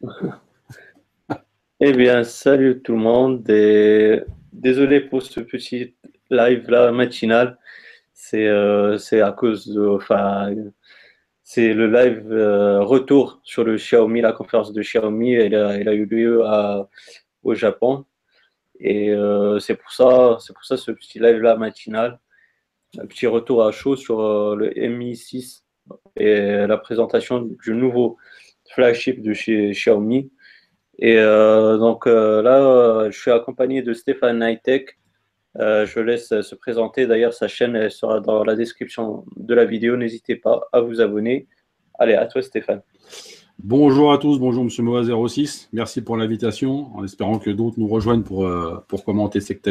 eh bien, salut tout le monde et désolé pour ce petit live là matinal. C'est euh, à cause de, enfin, c'est le live euh, retour sur le Xiaomi, la conférence de Xiaomi. Elle a, elle a eu lieu à, au Japon et euh, c'est pour ça, c'est pour ça ce petit live là matinal, un petit retour à chaud sur euh, le Mi 6 et la présentation du nouveau flagship de chez Xiaomi. Et euh, donc là, je suis accompagné de Stéphane Hightech. je laisse se présenter. D'ailleurs, sa chaîne elle sera dans la description de la vidéo. N'hésitez pas à vous abonner. Allez, à toi Stéphane. Bonjour à tous, bonjour Monsieur Moa06, merci pour l'invitation, en espérant que d'autres nous rejoignent pour, euh, pour commenter cette,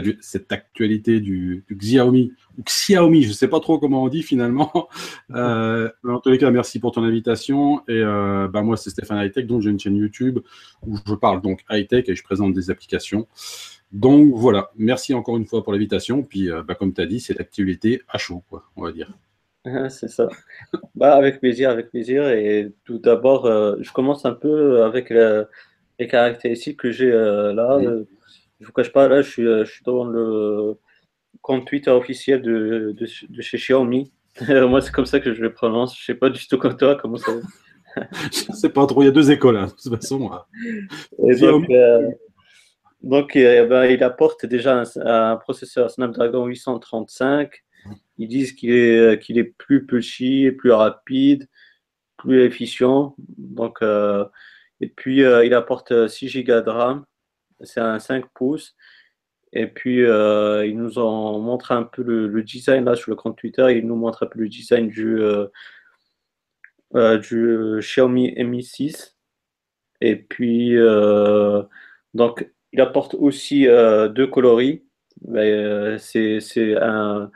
actualité du, Xiaomi, ou Xiaomi, je ne sais pas trop comment on dit finalement. Euh, en tous les cas, merci pour ton invitation. Et euh, bah, moi, c'est Stéphane Hightech, donc j'ai une chaîne YouTube où je parle donc high-tech et je présente des applications. Donc voilà, merci encore une fois pour l'invitation. Puis bah, comme tu as dit, c'est l'actualité à chaud, quoi, on va dire. C'est ça. Bah, avec plaisir, avec plaisir. Et tout d'abord, euh, je commence un peu avec les caractéristiques que j'ai euh, là. Je ne vous cache pas, là, je suis, euh, je suis dans le compte Twitter officiel de, de, chez Xiaomi. Moi, c'est comme ça que je le prononce. Je ne sais pas du tout comme toi, comment ça Je ne sais pas trop, il y a deux écoles, hein, de toute façon. donc, ben, il apporte déjà un, un processeur Snapdragon 835 ils disent qu'il est, euh, qu'il est plus petit, plus rapide, plus efficient. Donc, euh, et puis, euh, il apporte 6 Go de RAM. C'est un 5 pouces. Et puis, ils nous ont montré un peu le, design là sur le compte Twitter. Ils nous montrent un peu le design du, du Xiaomi Mi 6. Et puis, donc, il apporte aussi deux coloris. C'est un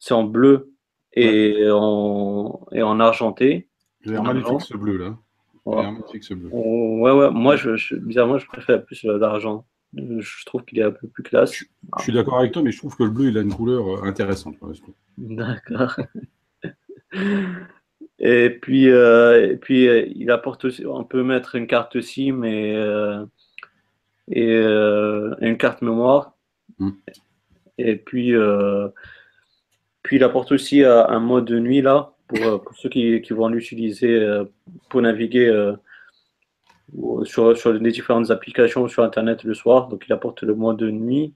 c'est en bleu et, en, et en argenté. J'ai un magnifique ce bleu là. Ouais. Un magnifique ce bleu. Ouais, ouais, moi, je, bizarrement, je préfère plus l'argent. Je trouve qu'il est un peu plus classe. Je, suis d'accord avec toi, mais je trouve que le bleu, il a une couleur euh, intéressante. D'accord. et puis, euh, et puis euh, il apporte aussi, on peut mettre une carte SIM et, et une carte mémoire. Hmm. Et puis, puis il apporte aussi euh, un mode de nuit là, pour, euh, ceux qui, vont l'utiliser euh, pour naviguer sur, sur les différentes applications sur Internet le soir. Donc il apporte le mode de nuit.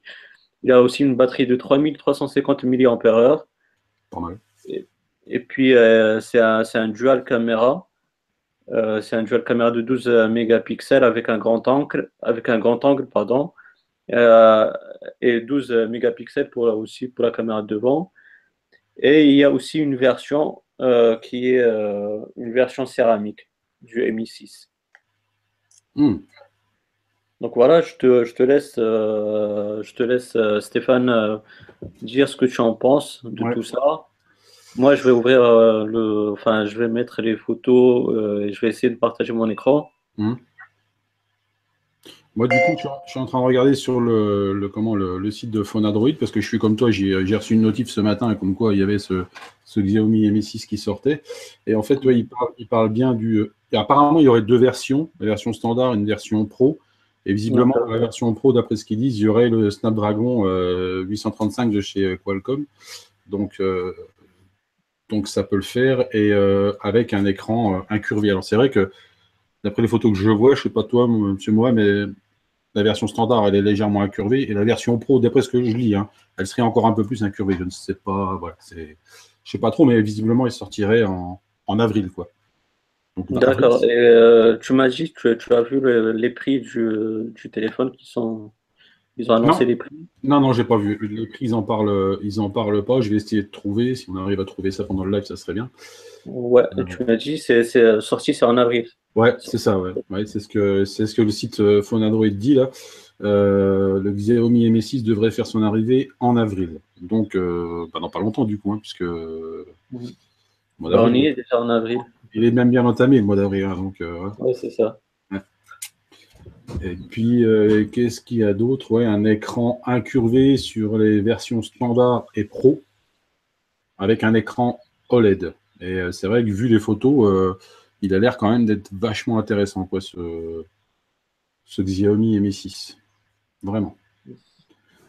Il a aussi une batterie de 3350 mAh. Pas mal. Et, puis c'est un, un, dual caméra. c'est un dual caméra de 12 mégapixels avec un grand angle, avec un grand angle pardon, et 12 mégapixels pour, aussi pour la caméra de devant. Et il y a aussi une version euh, qui est euh, une version céramique du Mi 6. Hmm. Donc voilà, je te, je te laisse, euh, je te laisse Stéphane, dire ce que tu en penses de tout ça. Moi, je vais ouvrir le, enfin, je vais mettre les photos et je vais essayer de partager mon écran. Hmm. Moi, du coup, je suis en train de regarder sur le, comment, le, site de Phonadroid parce que je suis comme toi, j'ai reçu une notif ce matin comme quoi il y avait ce, Xiaomi Mi 6 qui sortait. Et en fait, il, parle, bien du. apparemment, il y aurait deux versions, la version standard et une version pro. Et visiblement, la version pro, d'après ce qu'ils disent, il y aurait le Snapdragon 835 euh, de chez Qualcomm. Donc, euh, donc ça peut le faire et euh, avec un écran incurvé. Alors, c'est vrai que d'après les photos que je vois, je ne sais pas toi, monsieur moi, mais la version standard, elle est légèrement incurvée. Et la version pro, d'après ce que je lis, hein, elle serait encore un peu plus incurvée. Je ne sais pas. Voilà, c'est, je sais pas trop, mais visiblement, elle sortirait en, avril. quoi. D'accord. Euh, tu m'as dit que tu as vu les prix du, téléphone qui sont. Ils ont annoncé les prix Non, non, j'ai pas vu. Les prix, ils en parlent, ils en parlent pas. Je vais essayer de trouver. Si on arrive à trouver ça pendant le live, ça serait bien. Ouais, euh, tu m'as dit, c'est, sorti, c'est en avril. Ouais, c'est ça, ouais. c'est ce que c'est ce que le site euh, Phone dit là. Euh, le Xiaomi Mi 6 devrait faire son arrivée en avril. Donc, euh, bah, dans pas longtemps du coup, hein, puisque. Bah, on y est déjà en avril. Il est même bien entamé le mois d'avril, hein, donc. ouais, c'est ça. Et puis, qu'est-ce qu'il y a d'autre? Ouais, un écran incurvé sur les versions standard et pro, avec un écran OLED. Et c'est vrai que vu les photos il a l'air quand même d'être vachement intéressant, quoi, ce, Xiaomi Mi 6. Vraiment.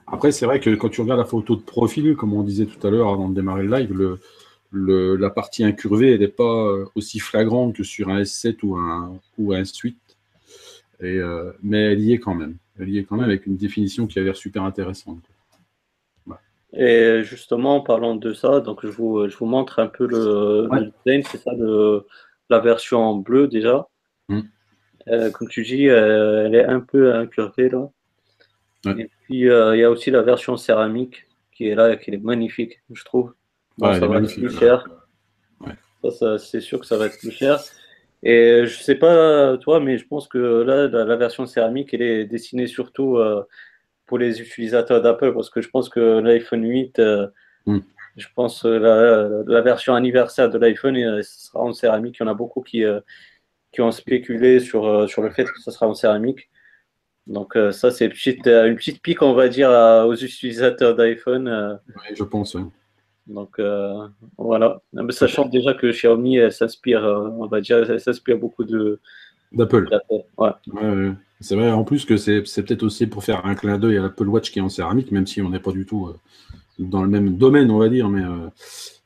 Après, c'est vrai que quand tu regardes la photo de profil, comme on disait tout à l'heure avant de démarrer le live, la partie incurvée, n'est pas aussi flagrante que sur un S7 ou un, ou un S8. Et, euh, mais elle y est quand même. Elle y est quand même avec une définition qui a l'air super intéressante. Et justement, en parlant de ça, donc je vous, je vous montre un peu le, design, c'est ça, le, la version bleue déjà. Mm. Euh, comme tu dis, euh, elle est un peu incurvée là. Et puis euh, il y a aussi la version céramique qui est là, qui est magnifique, je trouve. ça va être plus cher. Ça, c'est sûr que ça va être plus cher. Et je sais pas toi, mais je pense que là, la, version céramique, elle est destinée surtout pour les utilisateurs d'Apple, parce que je pense que l'iPhone 8, mm. je pense la, la version anniversaire de l'iPhone sera en céramique. Il y en a beaucoup qui qui ont spéculé sur, euh, sur le fait que ce sera en céramique. Donc euh, ça, c'est une petite, euh, une petite pique, on va dire, aux utilisateurs d'iPhone. Oui, je pense. Donc voilà. Mais sachant déjà que Xiaomi s'inspire, on va dire, s'inspire beaucoup de d'Apple. Ouais. c'est vrai en plus que c'est peut-être aussi pour faire un clin d'œil à l'Apple Watch qui est en céramique, même si on n'est pas du tout dans le même domaine, on va dire. Mais,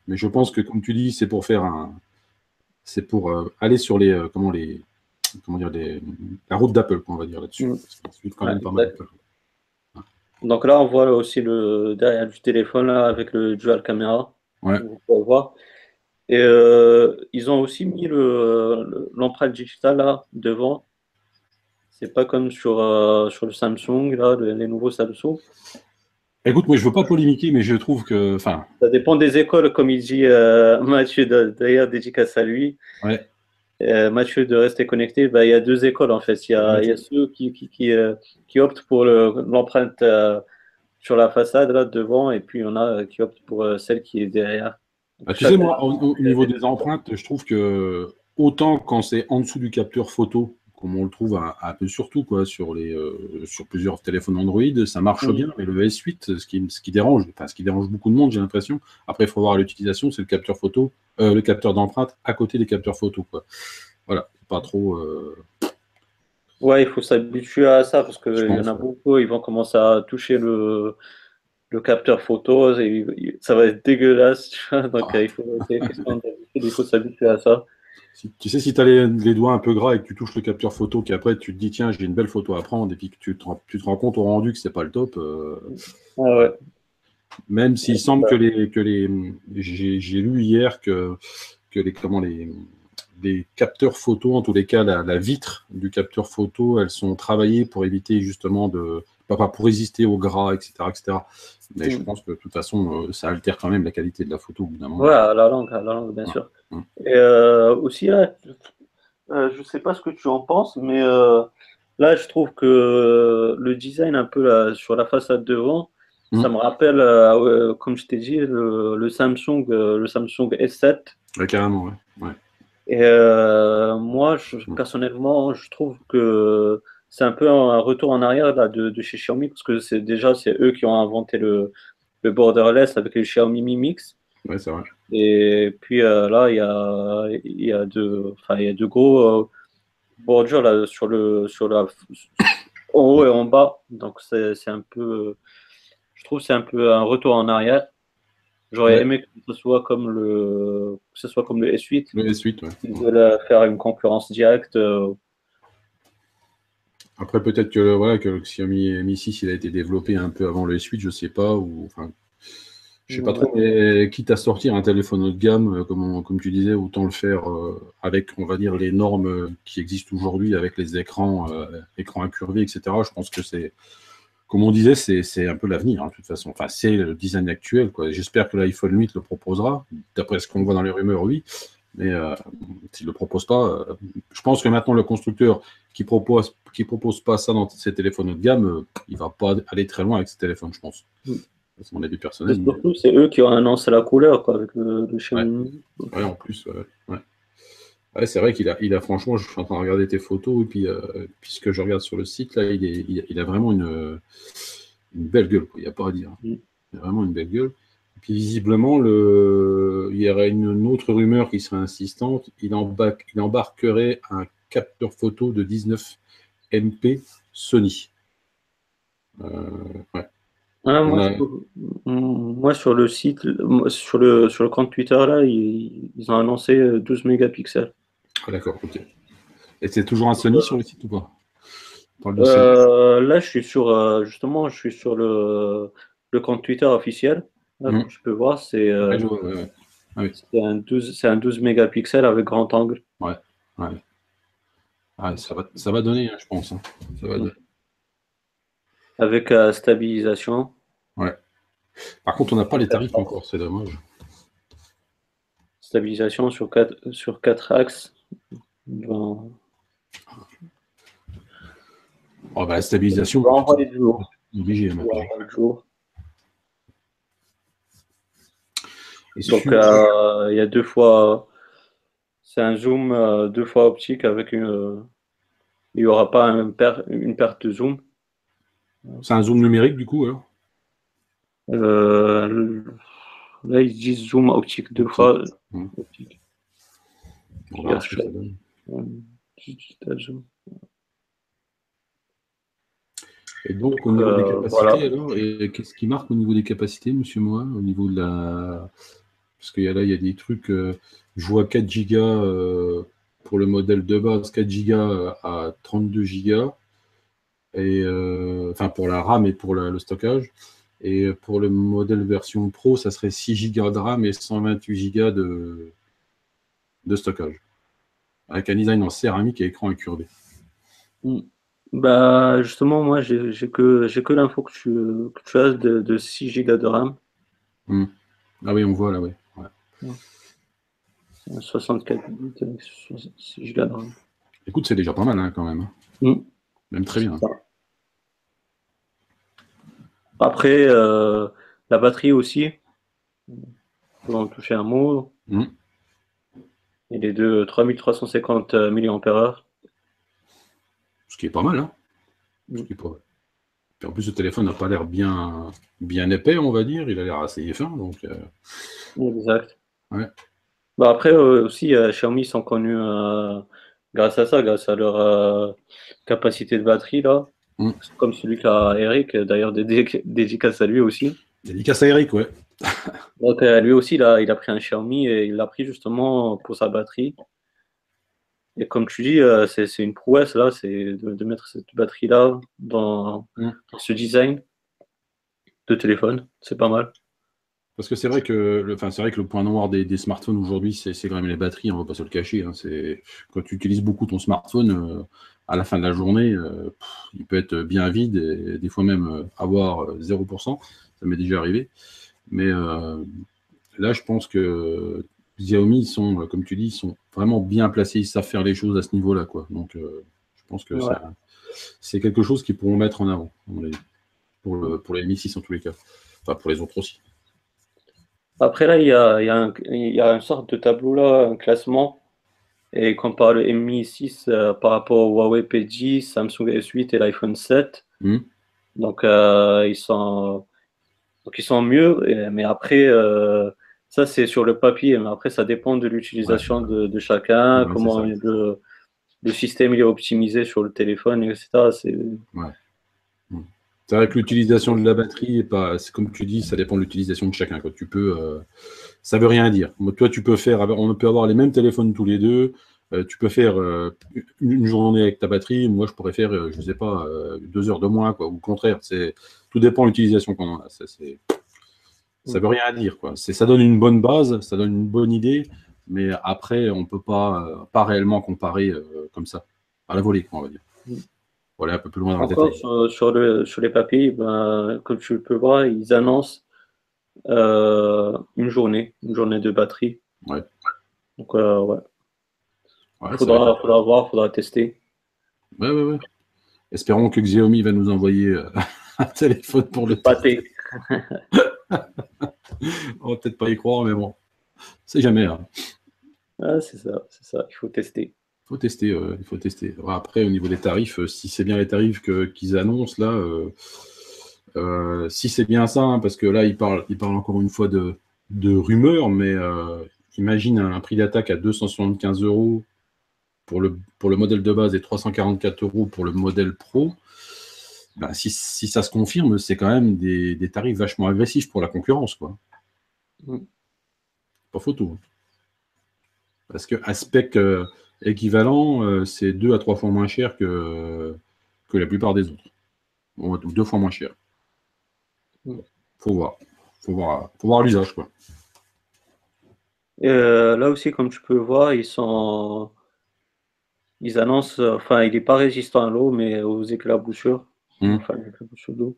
mais je pense que, comme tu dis, c'est pour faire un, c'est pour euh, aller sur les, euh, comment les, comment dire, la route d'Apple, on va dire là-dessus. Mm. Donc là, on voit aussi le derrière du téléphone avec le dual caméra. Ouais. voir. Et euh, ils ont aussi mis l'empreinte digitale là devant. C'est pas comme sur, sur le Samsung, là, les nouveaux Samsung. Écoute, moi je veux pas polémiquer, mais je trouve que. Ça dépend des écoles, comme il dit euh, Mathieu, d'ailleurs, dédicace à lui. Ouais. Euh, Mathieu de rester connecté, bah, il y a deux écoles en fait. Il y a, il y a ceux qui, qui, qui, euh, qui optent pour l'empreinte sur la façade là devant, et puis il y en a qui optent pour celle qui est derrière. Bah, tu sais, moi, au, niveau des empreintes, je trouve que autant quand c'est en dessous du capteur photo, comme on le trouve un, peu surtout quoi, sur, les, euh, sur plusieurs téléphones Android, ça marche bien, mais le S8, ce qui, ce qui dérange, enfin, ce qui dérange beaucoup de monde, j'ai l'impression, après il faut voir l'utilisation, c'est le capteur photo, euh, le capteur d'empreinte à côté des capteurs photo. Quoi. Voilà, pas trop. Euh, ouais, il faut s'habituer à ça parce qu'il y en a beaucoup, ils vont commencer à toucher le, le capteur photo, et ça va être dégueulasse, donc ah. il faut s'habituer à ça tu sais, si tu as les, doigts un peu gras et que tu touches le capteur photo, qu'après tu te dis, tiens, j'ai une belle photo à prendre, et puis que tu te, tu te rends compte au rendu que c'est pas le top. Euh, ah même s'il semble que les. Que les j'ai lu hier que, que les, comment les, les capteurs photo, en tous les cas, la, vitre du capteur photo, elles sont travaillées pour éviter justement de. Pas pour résister au gras, etc. etc. Mais je mm. pense que de toute façon, euh, ça altère quand même la qualité de la photo au bout d'un moment. Ouais, à la langue, à la langue, bien sûr. Mm. Et euh, aussi, là, euh, je ne sais pas ce que tu en penses, mais là, je trouve que le design un peu là, sur la façade devant, mm. ça me rappelle, comme je t'ai dit, le, Samsung, le Samsung S7. Ouais, carrément, ouais. Et moi, personnellement, je trouve que c'est un peu un retour en arrière là, de, chez Xiaomi parce que c'est déjà c'est eux qui ont inventé le, le borderless avec le Xiaomi Mi Mix. Ouais, c'est vrai. Et puis euh, là, il y a, y a de, y a de gros euh, bordures là sur le, sur la, en haut et en bas. Donc c'est, c'est un peu, je trouve c'est un peu un retour en arrière. J'aurais aimé que ce soit comme le, que ce soit comme le S8. Le S8, ouais. Ils veulent faire une concurrence directe. Euh, après, peut-être que, voilà, que le Xiaomi Mi 6 il a été développé un peu avant le S8, je ne sais pas. Ou, enfin, je sais pas trop, mais quitte à sortir un téléphone haut de gamme, euh, comme, comme tu disais, autant le faire euh, avec, on va dire, les normes qui existent aujourd'hui, avec les écrans, euh, écrans incurvés, etc. Je pense que c'est, comme on disait, c'est un peu l'avenir, hein, de toute façon. Enfin, c'est le design actuel. J'espère que l'iPhone 8 le proposera. D'après ce qu'on voit dans les rumeurs, oui. Mais euh, s'il ne le propose pas, euh, je pense que maintenant le constructeur qui propose qui propose pas ça dans ses téléphones haut de gamme, euh, il va pas aller très loin avec ses téléphones, je pense. Mm. C'est mon avis personnel. Surtout, c'est eux qui ont annoncé la couleur quoi, avec le, le en plus, ouais. c'est vrai qu'il a, il a franchement, je suis en train de regarder tes photos et puis puisque je regarde sur le site là, il, est, il, a, vraiment une, une belle gueule, il n'y a pas à dire. Mm. Il a vraiment une belle gueule. puis visiblement, le... il y aurait une, autre rumeur qui serait insistante. Il, il embarquerait un capteur photo de 19 MP Sony. Euh, ouais. Ah, moi, sur le site, sur le, sur le compte Twitter, là, ils, ont annoncé 12 euh, mégapixels. Ah, d'accord, ok. Et c'est toujours un Sony sur le site ou pas? Euh, Là, je suis sur, justement, je suis sur le, le compte Twitter officiel. Là, mmh. je peux voir, c'est ah un, 12, un 12 mégapixels avec grand angle. Ouais, ouais. Ça, va, ça va donner, hein, je pense. Hein. Ça va donner. Avec euh, stabilisation. Ouais. Par contre, on n'a pas les tarifs encore, c'est dommage. Stabilisation sur 4, sur quatre axes. Oh, bah, la stabilisation. On va les jours. Obligé maintenant. Donc, euh, il y a deux fois. C'est un zoom euh, deux fois optique avec une. il n'y aura pas une perte de zoom. C'est un zoom numérique du coup alors? Euh, Là ils disent zoom optique deux fois. Optique. Et donc au niveau des euh, capacités alors, et qu'est-ce qui marque au niveau des capacités, monsieur Moi, au niveau de la. Parce qu'il y a là, il y a des trucs. Euh, je vois 4 Go pour le modèle de base, 4 Go à 32 Go et euh, enfin pour la RAM et pour le stockage. Et pour le modèle version Pro, ça serait 6 Go de RAM et 128 Go de, de stockage. Avec un design en céramique et écran incurvé. Hmm. Bah justement, moi j'ai que j'ai que l'info que tu, que tu as de, de 6 Go de RAM. Hmm. Ah oui, on voit là, oui. 64 bits avec 6 Go de RAM. Écoute, c'est déjà pas mal hein, quand même. Hein. Hmm. Même très bien. Après, euh, la batterie aussi. On en toucher un mot. Mmh. Il est de 3350 mAh. Ce qui est pas mal, hein Ce qui est pas en plus, le téléphone n'a pas l'air bien, bien épais, on va dire. Il a l'air assez fin. Donc, euh. Exact. Bah après, euh, aussi, Xiaomi sont connus grâce à ça, grâce à leur capacité de batterie. là. Mm. Comme celui qu'a Eric, d'ailleurs, dédicace à lui aussi. Dédicace à Eric, ouais. Donc, euh, lui aussi, là, il a pris un Xiaomi et il l'a pris justement pour sa batterie. Et comme tu dis, euh, c'est une prouesse là, c'est de, mettre cette batterie-là mm. dans, ce design de téléphone. C'est pas mal. Parce que c'est vrai que le, enfin, c'est vrai que le point noir des, smartphones aujourd'hui, c'est quand même les batteries, on ne va pas se le cacher. Hein. quand tu utilises beaucoup ton smartphone, euh, à la fin de la journée, euh, il peut être bien vide et des fois même euh, avoir 0%. Ça m'est déjà arrivé. Mais là, je pense que Xiaomi, sont, comme tu dis, ils sont vraiment bien placés, ils savent faire les choses à ce niveau-là. Quoi. Donc, je pense que c'est quelque chose qu'ils pourront mettre en avant, pour, le, pour les Mi 6 en tous les cas. Enfin, pour les autres aussi. Après, là, il y a, il y a, une sorte de tableau, là, un classement, et compare le Mi 6 euh, par rapport au Huawei P10, Samsung S8 et l'iPhone 7. Hmm. Donc, euh, ils sont, donc, ils sont mieux, mais après, euh, ça, c'est sur le papier, mais après, ça dépend de l'utilisation de, chacun, comment le, le, système il est optimisé sur le téléphone, etc. C'est, c'est vrai que l'utilisation de la batterie, comme tu dis, ça dépend de l'utilisation de chacun. Quoi. Tu peux, euh, ça veut rien dire. Toi, tu peux faire, on peut avoir les mêmes téléphones tous les deux. Euh, tu peux faire euh, une journée avec ta batterie. Moi, je pourrais faire, je ne sais pas, deux heures de moins. Ou au contraire, tout dépend de l'utilisation qu'on en a. Ça, ça veut rien dire, ça donne une bonne base, ça donne une bonne idée, mais après, on peut pas, pas réellement comparer comme ça à la volée, on va dire. Mm un peu plus loin dans Encore sur, le, sur, les papiers, ben, comme tu peux voir, ils annoncent euh, une journée, une journée de batterie. Ouais. Donc, euh, ouais. Il faudra, faudra, voir, faudra tester. Ouais, ouais, ouais. Espérons que Xiaomi va nous envoyer euh, un téléphone pour le pâté. On va peut-être pas y croire, mais bon, c'est jamais. Hein. Ah, c'est ça, c'est ça, il faut tester faut tester, il faut tester. Après, au niveau des tarifs, euh, si c'est bien les tarifs qu'ils annoncent là, euh, Euh, si c'est bien ça, hein, parce que là, il parle, il parle encore une fois de, de rumeurs, mais euh, imagine un, prix d'attaque à 275 euros pour le, pour le modèle de base et 344 euros pour le modèle pro. Bah, si, ça se confirme, c'est quand même des, tarifs vachement agressifs pour la concurrence. Quoi. Mm. Pas photo. Hein. Parce que aspect euh, équivalent, c'est deux à trois fois moins cher que, que la plupart des autres. Ou deux fois moins cher. Faut voir. Faut voir, faut voir l'usage, quoi. Euh, là aussi, comme tu peux voir, ils sont. Ils annoncent. Enfin, il n'est pas résistant à l'eau, mais aux éclaboussures. Hmm. Enfin, éclaboussures d'eau.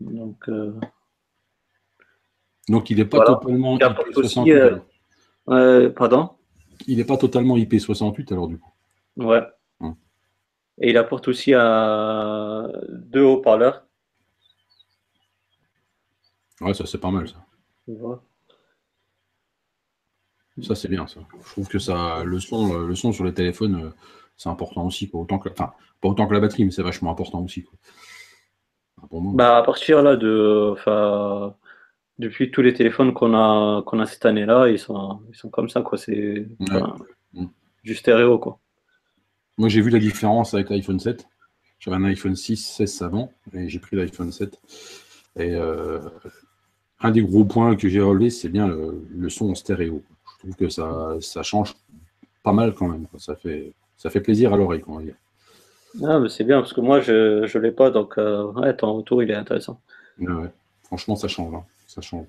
Donc. Euh, Donc, il n'est pas totalement IP68. Euh, pardon? Il n'est pas totalement IP68, alors, du coup. Ouais. Hmm. Et il apporte aussi à deux haut-parleurs Ouais, ça c'est pas mal ça. Ça c'est bien ça. Je trouve que ça, le son, le son sur les téléphones, c'est important aussi. Autant que, enfin, pas autant que la batterie, mais c'est vachement important aussi. Quoi. Bah, à partir là de, enfin, depuis tous les téléphones qu'on a, qu'on a cette année-là, ils sont, ils sont comme ça quoi. C'est mm. du stéréo quoi. Moi j'ai vu la différence avec l'iPhone 7. J'avais un iPhone 6, 16 avant, et j'ai pris l'iPhone 7. Et euh, un des gros points que j'ai relevé, c'est bien le, son en stéréo. Je trouve que ça, ça change pas mal quand même. Ça, fait, ça fait plaisir à l'oreille, on va dire. Ah, mais c'est bien, parce que moi, je ne l'ai pas, donc euh, ouais, ton retour, il est intéressant. Ouais, Franchement, ça change. Hein. Ça change.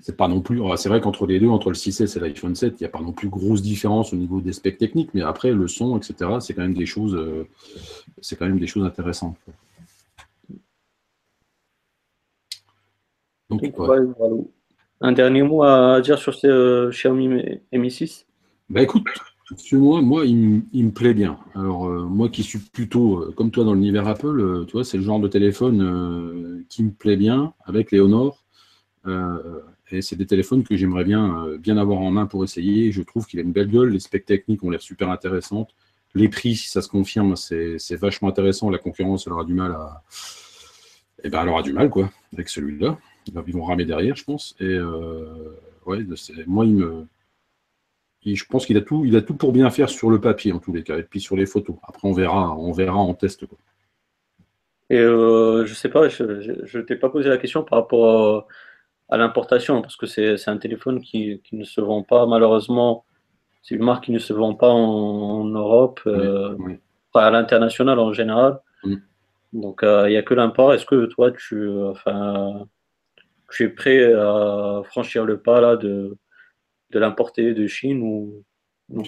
C'est pas non plus. C'est vrai qu'entre les deux, entre le 6S et l'iPhone 7, il n'y a pas non plus grosse différence au niveau des specs techniques, mais après, le son, etc., c'est quand même des choses, euh, c'est quand même des choses intéressantes. Un dernier mot à dire sur ce euh, Xiaomi Mi 6 Bah écoute, moi, moi il, me plaît bien. Alors, euh, moi qui suis plutôt, euh, comme toi, dans l'univers Apple, tu vois, c'est le genre de téléphone qui me plaît bien, avec les Honor. et c'est des téléphones que j'aimerais bien, bien avoir en main pour essayer. Je trouve qu'il a une belle gueule, les specs techniques ont l'air super intéressantes. Les prix, si ça se confirme, c'est vachement intéressant. La concurrence, elle aura du mal à. Eh ben, elle aura du mal, quoi, avec celui-là. Ils vont ramer derrière, je pense. Et euh, ouais, moi, il me. Je pense qu'il a tout, il a tout pour bien faire sur le papier en tous les cas, et puis sur les photos. Après, on verra, on verra en test. Quoi. Et euh, je sais pas, je, ne t'ai pas posé la question par rapport à, l'importation, parce que c'est un téléphone qui, ne se vend pas malheureusement. C'est une marque qui ne se vend pas en, Europe, euh, à l'international en général. Donc euh, il n'y a que l'import. Est-ce que toi tu, enfin, tu es prêt à franchir le pas là de, de l'importer de Chine ou non?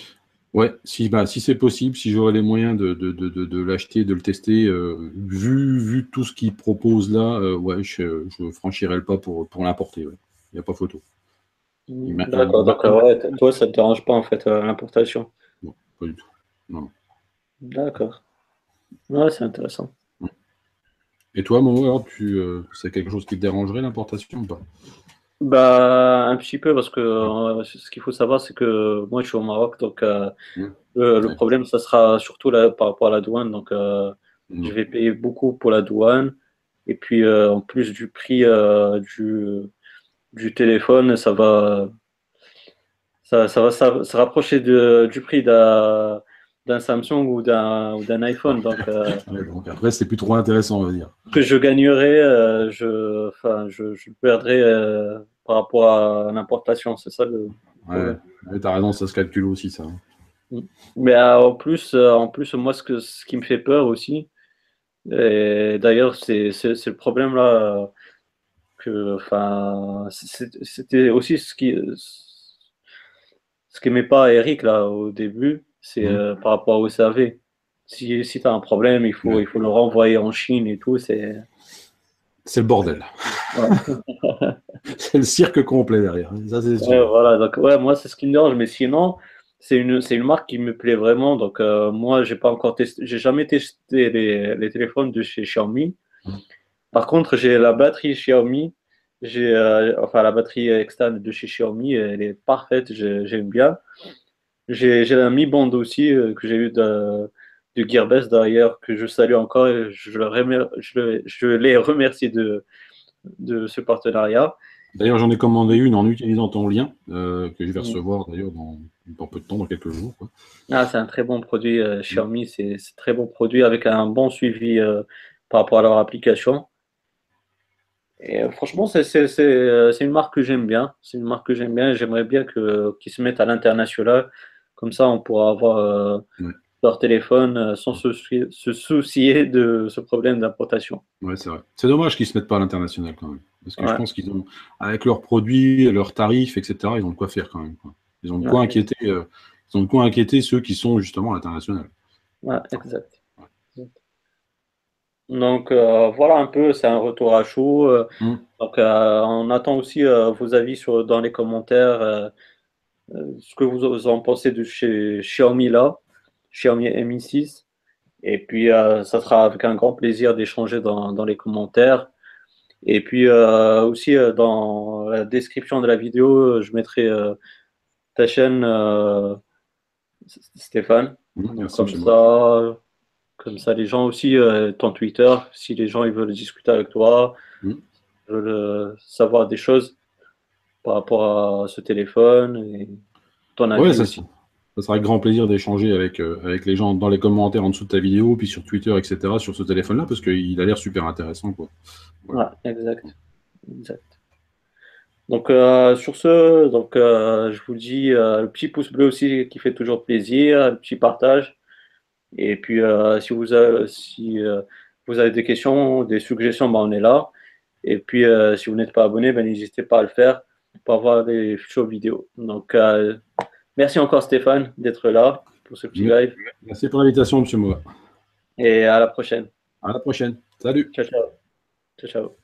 Ouais, si, bah, si c'est possible, si j'aurais les moyens de, de, de, de l'acheter, de le tester, euh, vu, vu tout ce qu'il propose là, euh, ouais, je, je franchirais le pas pour, pour l'importer. Il n'y a pas photo. D'accord, d'accord. Ouais, toi, ça ne te dérange pas en fait euh, l'importation? Non, pas du tout. Non. D'accord. Ouais, c'est intéressant. Et toi, Momo, alors, tu, c'est quelque chose qui te dérangerait l'importation ou pas? Bah, un petit peu, parce que euh, ce qu'il faut savoir, c'est que moi, je suis au Maroc, donc euh, mmh. le, problème, ça sera surtout là, par rapport à la douane. Donc, mmh. je vais payer beaucoup pour la douane. Et puis, en plus du prix du, du téléphone, ça va, ça, ça va se rapprocher du prix d'un d'un Samsung ou d'un iPhone. Euh, donc, après, c'est plus trop intéressant, on va dire. Que je gagnerais, euh, je, je, je perdrais euh, par rapport à l'importation. C'est ça le. Ouais, t'as raison, ça se calcule aussi, ça. Mm. Mais en plus, en plus, moi, ce, que, ce qui me fait peur aussi, et d'ailleurs, c'est le problème là, que, enfin, c'était aussi ce qui, ce qu'aimait pas Eric là au début, c'est mhm. euh, par rapport au SAV. Si, si tu as un problème, il faut, il faut le renvoyer en Chine et tout. C'est c'est le bordel. c'est le cirque complet derrière. Voilà, donc ouais, moi c'est ce qui me dérange, mais sinon c'est une, une marque qui me plaît vraiment. Donc euh, moi j'ai pas encore testé, j'ai jamais testé les, les, téléphones de chez Xiaomi. Par contre j'ai la batterie Xiaomi, j'ai euh, enfin la batterie externe de chez Xiaomi, elle est parfaite, j'aime bien. J'ai un Mi Band aussi euh, que j'ai eu de Gearbest d'ailleurs, que je salue encore et je, je, je les remercie de, de ce partenariat. D'ailleurs, j'en ai commandé une en utilisant ton lien, euh, que je vais recevoir d'ailleurs dans, peu de temps, dans quelques jours. Ah, c'est un très bon produit euh, Xiaomi, c'est un très bon produit avec un bon suivi euh, par rapport à leur application. Et franchement, c'est une marque que j'aime bien. C'est une marque que j'aime bien. J'aimerais bien qu'ils se mettent à l'international. Comme ça, on pourra avoir leur téléphone sans se, se, soucier de ce problème d'importation. Ouais, c'est vrai. C'est dommage qu'ils se mettent pas à l'international quand même. Parce que je pense qu'ils ont, avec leurs produits, leurs tarifs, etc., ils ont de quoi faire quand même. Ils ont de quoi inquiéter, euh, ils ont de quoi inquiéter ceux qui sont justement à l'international. Ouais, exact. Donc euh, voilà un peu, c'est un retour à chaud. Euh, mm. Donc on attend aussi vos avis sur, dans les commentaires, ce que vous en pensez de chez Xiaomi là, Xiaomi Mi 6. Et puis ça sera avec un grand plaisir d'échanger dans, dans les commentaires. Et puis euh, aussi euh, dans la description de la vidéo, je mettrai euh, ta chaîne Stéphane. Comme ça, comme ça, les gens aussi, ton Twitter, si les gens ils veulent discuter avec toi, mmh. veulent savoir des choses par rapport à ce téléphone et ton avis. ça, aussi. Ça sera avec grand plaisir d'échanger avec, avec les gens dans les commentaires en dessous de ta vidéo, puis sur Twitter, etc., sur ce téléphone-là, parce qu'il a l'air super intéressant. Quoi. Ouais, exact. exact. Donc euh, sur ce, donc euh, je vous dis euh, le petit pouce bleu aussi qui fait toujours plaisir, le petit partage. Et puis si vous avez, si vous avez des questions, des suggestions, ben, on est là. Et puis si vous n'êtes pas abonné, ben, n'hésitez pas à le faire pour avoir des futures vidéos. Donc merci encore Stéphane d'être là pour ce petit live. Merci pour l'invitation, Monsieur Moa. Et à la prochaine. À la prochaine. Salut. Ciao ciao. Ciao, ciao.